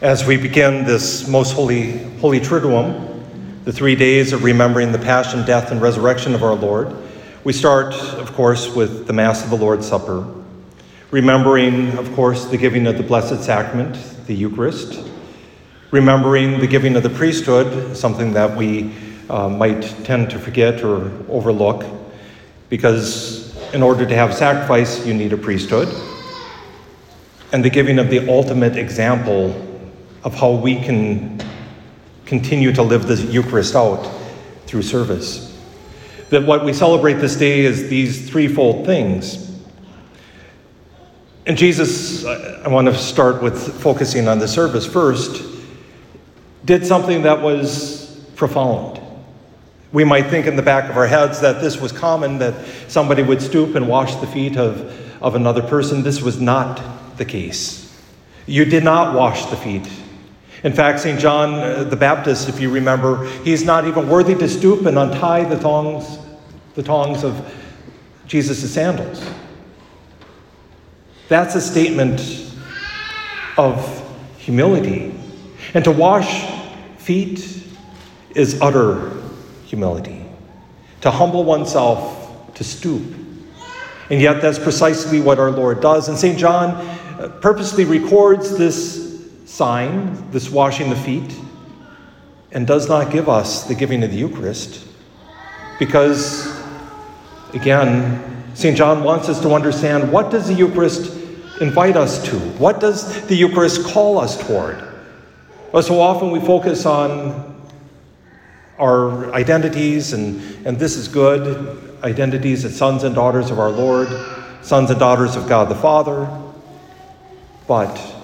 As we begin this most holy, holy Triduum, the three days of remembering the passion, death, and resurrection of our Lord, we start, of course, with the Mass of the Lord's Supper, remembering, of course, the giving of the Blessed Sacrament, the Eucharist, remembering the giving of the priesthood, something that we uh, might tend to forget or overlook, because in order to have sacrifice, you need a priesthood, and the giving of the ultimate example of how we can continue to live the Eucharist out through service. That what we celebrate this day is these threefold things. And Jesus, I want to start with focusing on the service first, did something that was profound. We might think in the back of our heads that this was common, that somebody would stoop and wash the feet of, of another person. This was not the case. You did not wash the feet. In fact, St. John uh, the Baptist, if you remember, he's not even worthy to stoop and untie the thongs, the tongs of Jesus' sandals. That's a statement of humility. And to wash feet is utter humility. To humble oneself, to stoop. And yet, that's precisely what our Lord does. And St. John uh, purposely records this sign, this washing the feet, and does not give us the giving of the Eucharist because, again, St. John wants us to understand what does the Eucharist invite us to? What does the Eucharist call us toward? Well, so often we focus on our identities, and, and this is good identities as sons and daughters of our Lord, sons and daughters of God the Father. But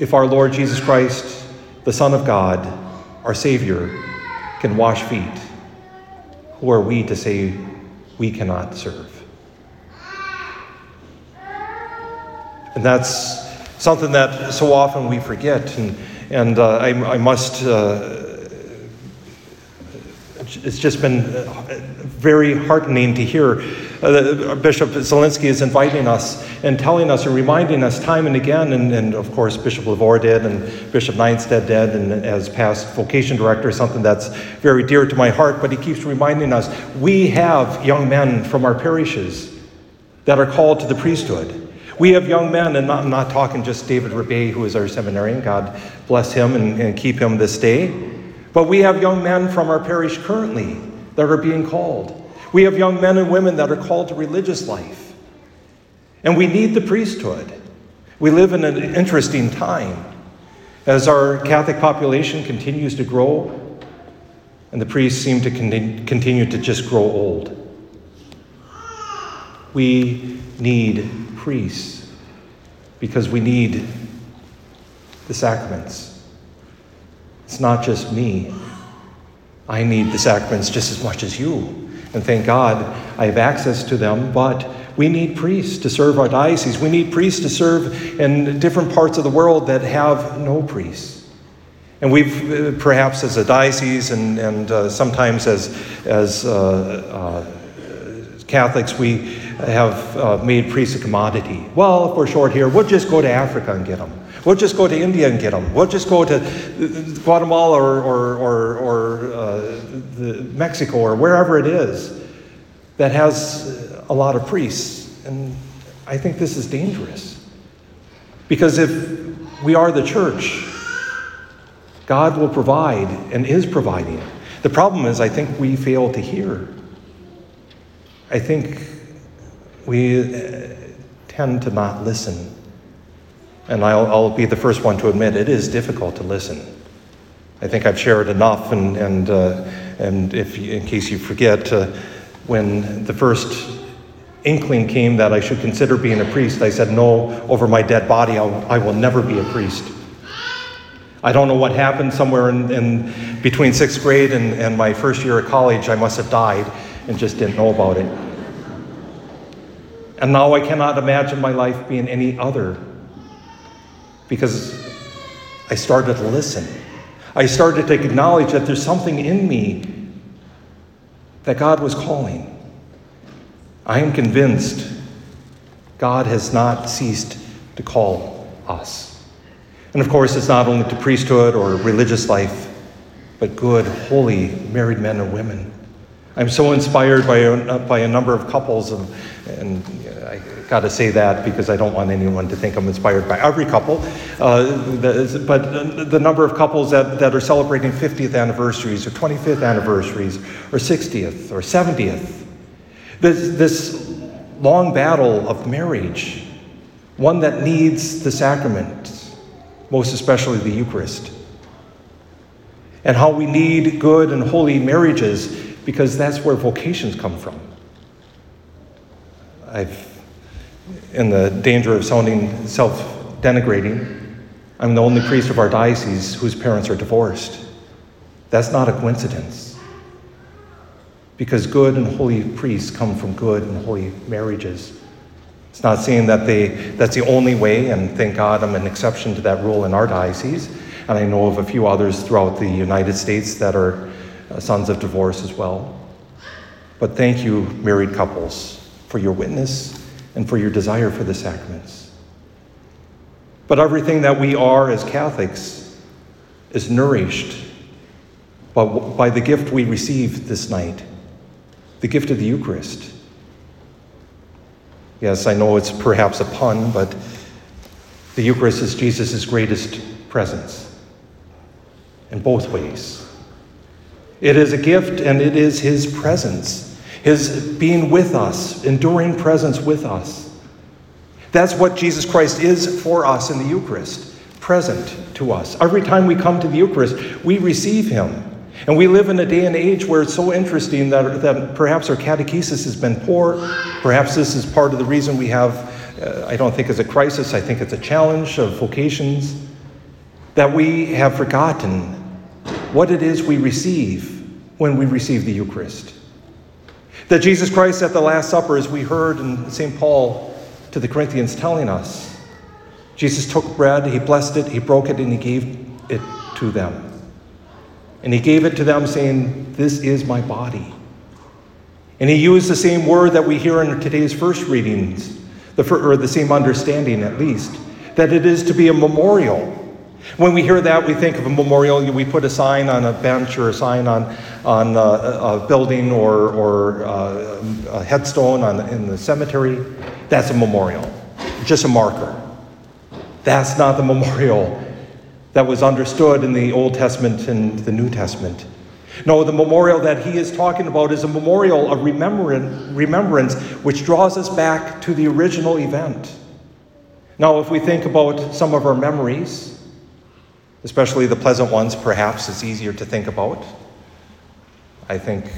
if our Lord Jesus Christ, the Son of God, our Savior, can wash feet, who are we to say we cannot serve? And that's something that so often we forget. And, and uh, I, I, must, uh, it's just been very heartening to hear. Uh, Bishop Zielinski is inviting us and telling us and reminding us time and again, and, and of course, Bishop LeVoir did, and Bishop Nienstedt did, and as past vocation director, something that's very dear to my heart, but he keeps reminding us we have young men from our parishes that are called to the priesthood. We have young men, and I'm not talking just David Rebay, who is our seminarian, God bless him and, and keep him this day, but we have young men from our parish currently that are being called. We have young men and women that are called to religious life. And we need the priesthood. We live in an interesting time as our Catholic population continues to grow and the priests seem to continue to just grow old. We need priests because we need the sacraments. It's not just me. I need the sacraments just as much as you. And thank God I have access to them, but we need priests to serve our diocese. We need priests to serve in different parts of the world that have no priests. And we've, uh, perhaps as a diocese and, and uh, sometimes as, as uh, uh, Catholics, we have uh, made priests a commodity. Well, if we're short here, we'll just go to Africa and get them. We'll just go to India and get them. We'll just go to Guatemala or, or, or, or uh, Mexico or wherever it is that has a lot of priests. And I think this is dangerous. Because if we are the church, God will provide and is providing. The problem is, I think we fail to hear. I think we uh, tend to not listen. And I'll, I'll, be the first one to admit it is difficult to listen. I think I've shared enough, and, and, uh, and if, in case you forget, uh, when the first inkling came that I should consider being a priest, I said, No, over my dead body, I'll, I will never be a priest. I don't know what happened somewhere in, in between sixth grade and, and my first year at college. I must have died and just didn't know about it. And now I cannot imagine my life being any other because I started to listen. I started to acknowledge that there's something in me that God was calling. I am convinced God has not ceased to call us. And of course, it's not only to priesthood or religious life, but good, holy, married men and women. I'm so inspired by a, by a number of couples, and, and I got to say that because I don't want anyone to think I'm inspired by every couple. Uh, the, but the number of couples that, that are celebrating 50th anniversaries, or 25th anniversaries, or 60th, or 70th. This, this long battle of marriage, one that needs the sacrament, most especially the Eucharist. And how we need good and holy marriages because that's where vocations come from. I've, in the danger of sounding self denigrating, I'm the only priest of our diocese whose parents are divorced. That's not a coincidence. Because good and holy priests come from good and holy marriages. It's not saying that they, that's the only way, and thank God I'm an exception to that rule in our diocese. And I know of a few others throughout the United States that are Uh, sons of divorce as well. But thank you, married couples, for your witness and for your desire for the sacraments. But everything that we are as Catholics is nourished by, by the gift we received this night the gift of the Eucharist. Yes, I know it's perhaps a pun, but the Eucharist is Jesus' greatest presence in both ways. It is a gift and it is His presence, His being with us, enduring presence with us. That's what Jesus Christ is for us in the Eucharist, present to us. Every time we come to the Eucharist, we receive Him. And we live in a day and age where it's so interesting that, that perhaps our catechesis has been poor. Perhaps this is part of the reason we have, uh, I don't think it's a crisis, I think it's a challenge of vocations, that we have forgotten what it is we receive when we receive the Eucharist. That Jesus Christ at the Last Supper, as we heard in St. Paul to the Corinthians telling us, Jesus took bread, he blessed it, he broke it, and he gave it to them. And he gave it to them, saying, This is my body. And he used the same word that we hear in today's first readings, the, or the same understanding at least, that it is to be a memorial. When we hear that, we think of a memorial, we put a sign on a bench or a sign on, on a, a building or, or uh, a headstone on, in the cemetery. That's a memorial, just a marker. That's not the memorial that was understood in the Old Testament and the New Testament. No, the memorial that he is talking about is a memorial of remembrance which draws us back to the original event. Now, if we think about some of our memories, especially the pleasant ones, perhaps it's easier to think about. I think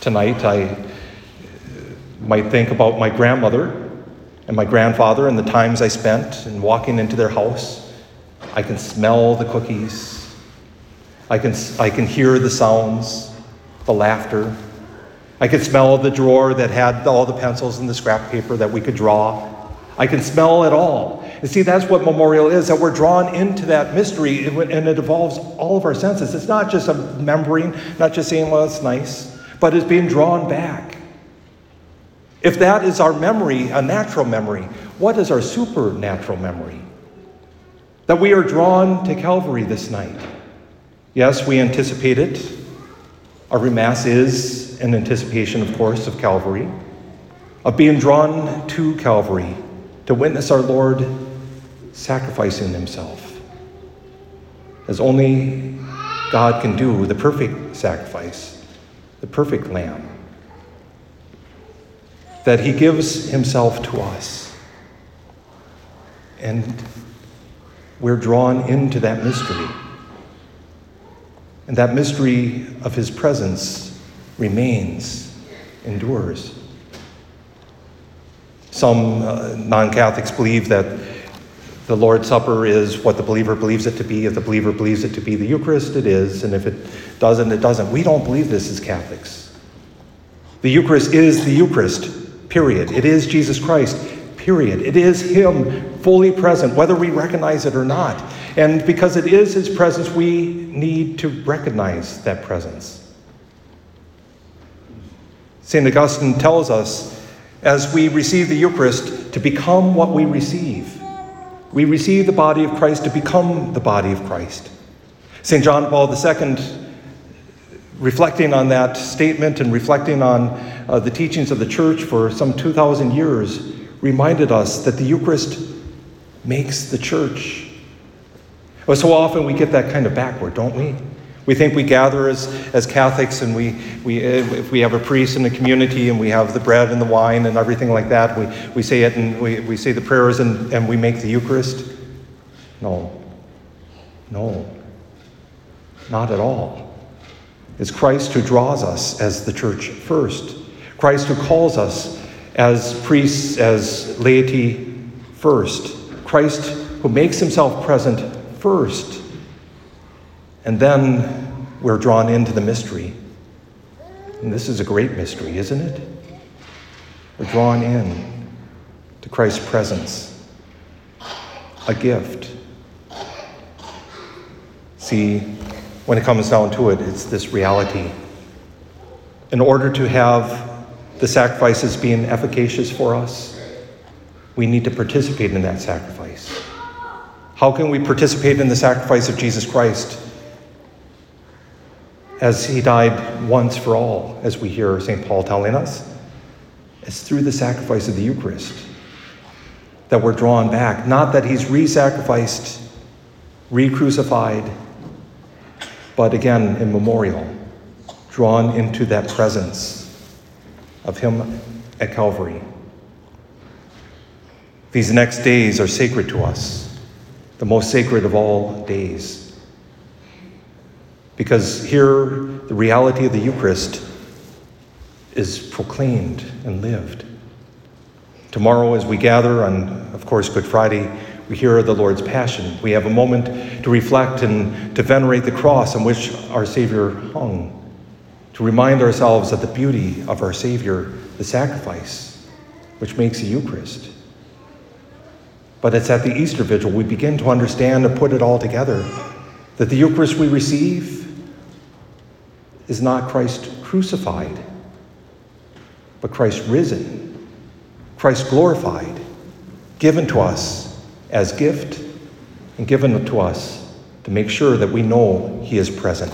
tonight I might think about my grandmother and my grandfather and the times I spent in walking into their house I can smell the cookies. I can, I can hear the sounds, the laughter. I can smell the drawer that had all the pencils and the scrap paper that we could draw. I can smell it all. And see, that's what memorial is, that we're drawn into that mystery and it involves all of our senses. It's not just a remembering, not just saying, well, it's nice, but it's being drawn back. If that is our memory, a natural memory, what is our supernatural memory? that we are drawn to Calvary this night. Yes, we anticipate it. Our Mass is an anticipation, of course, of Calvary, of being drawn to Calvary to witness our Lord sacrificing himself. As only God can do, the perfect sacrifice, the perfect lamb. That he gives himself to us. And we're drawn into that mystery. And that mystery of his presence remains, endures. Some uh, non Catholics believe that the Lord's Supper is what the believer believes it to be. If the believer believes it to be the Eucharist, it is. And if it doesn't, it doesn't. We don't believe this as Catholics. The Eucharist is the Eucharist, period. It is Jesus Christ period. It is Him fully present, whether we recognize it or not. And because it is His presence, we need to recognize that presence. St. Augustine tells us as we receive the Eucharist to become what we receive. We receive the body of Christ to become the body of Christ. St. John Paul II, reflecting on that statement and reflecting on uh, the teachings of the church for some 2,000 years, reminded us that the Eucharist makes the church. So often we get that kind of backward, don't we? We think we gather as, as Catholics and we, we, uh, if we have a priest in the community and we have the bread and the wine and everything like that, we, we say it and we, we say the prayers and, and we make the Eucharist. No. No. Not at all. It's Christ who draws us as the church first. Christ who calls us as priests, as laity first. Christ who makes himself present first. And then we're drawn into the mystery. And this is a great mystery, isn't it? We're drawn in to Christ's presence, a gift. See, when it comes down to it, it's this reality. In order to have the sacrifices being efficacious for us, we need to participate in that sacrifice. How can we participate in the sacrifice of Jesus Christ? As he died once for all, as we hear St. Paul telling us. It's through the sacrifice of the Eucharist that we're drawn back. Not that he's re sacrificed, re crucified, but again in memorial, drawn into that presence of him at Calvary. These next days are sacred to us, the most sacred of all days. Because here, the reality of the Eucharist is proclaimed and lived. Tomorrow, as we gather on, of course, Good Friday, we hear the Lord's Passion. We have a moment to reflect and to venerate the cross on which our Savior hung, to remind ourselves of the beauty of our Savior, the sacrifice, which makes the Eucharist. But it's at the Easter Vigil we begin to understand and put it all together that the Eucharist we receive is not Christ crucified, but Christ risen, Christ glorified, given to us as gift, and given to us to make sure that we know He is present.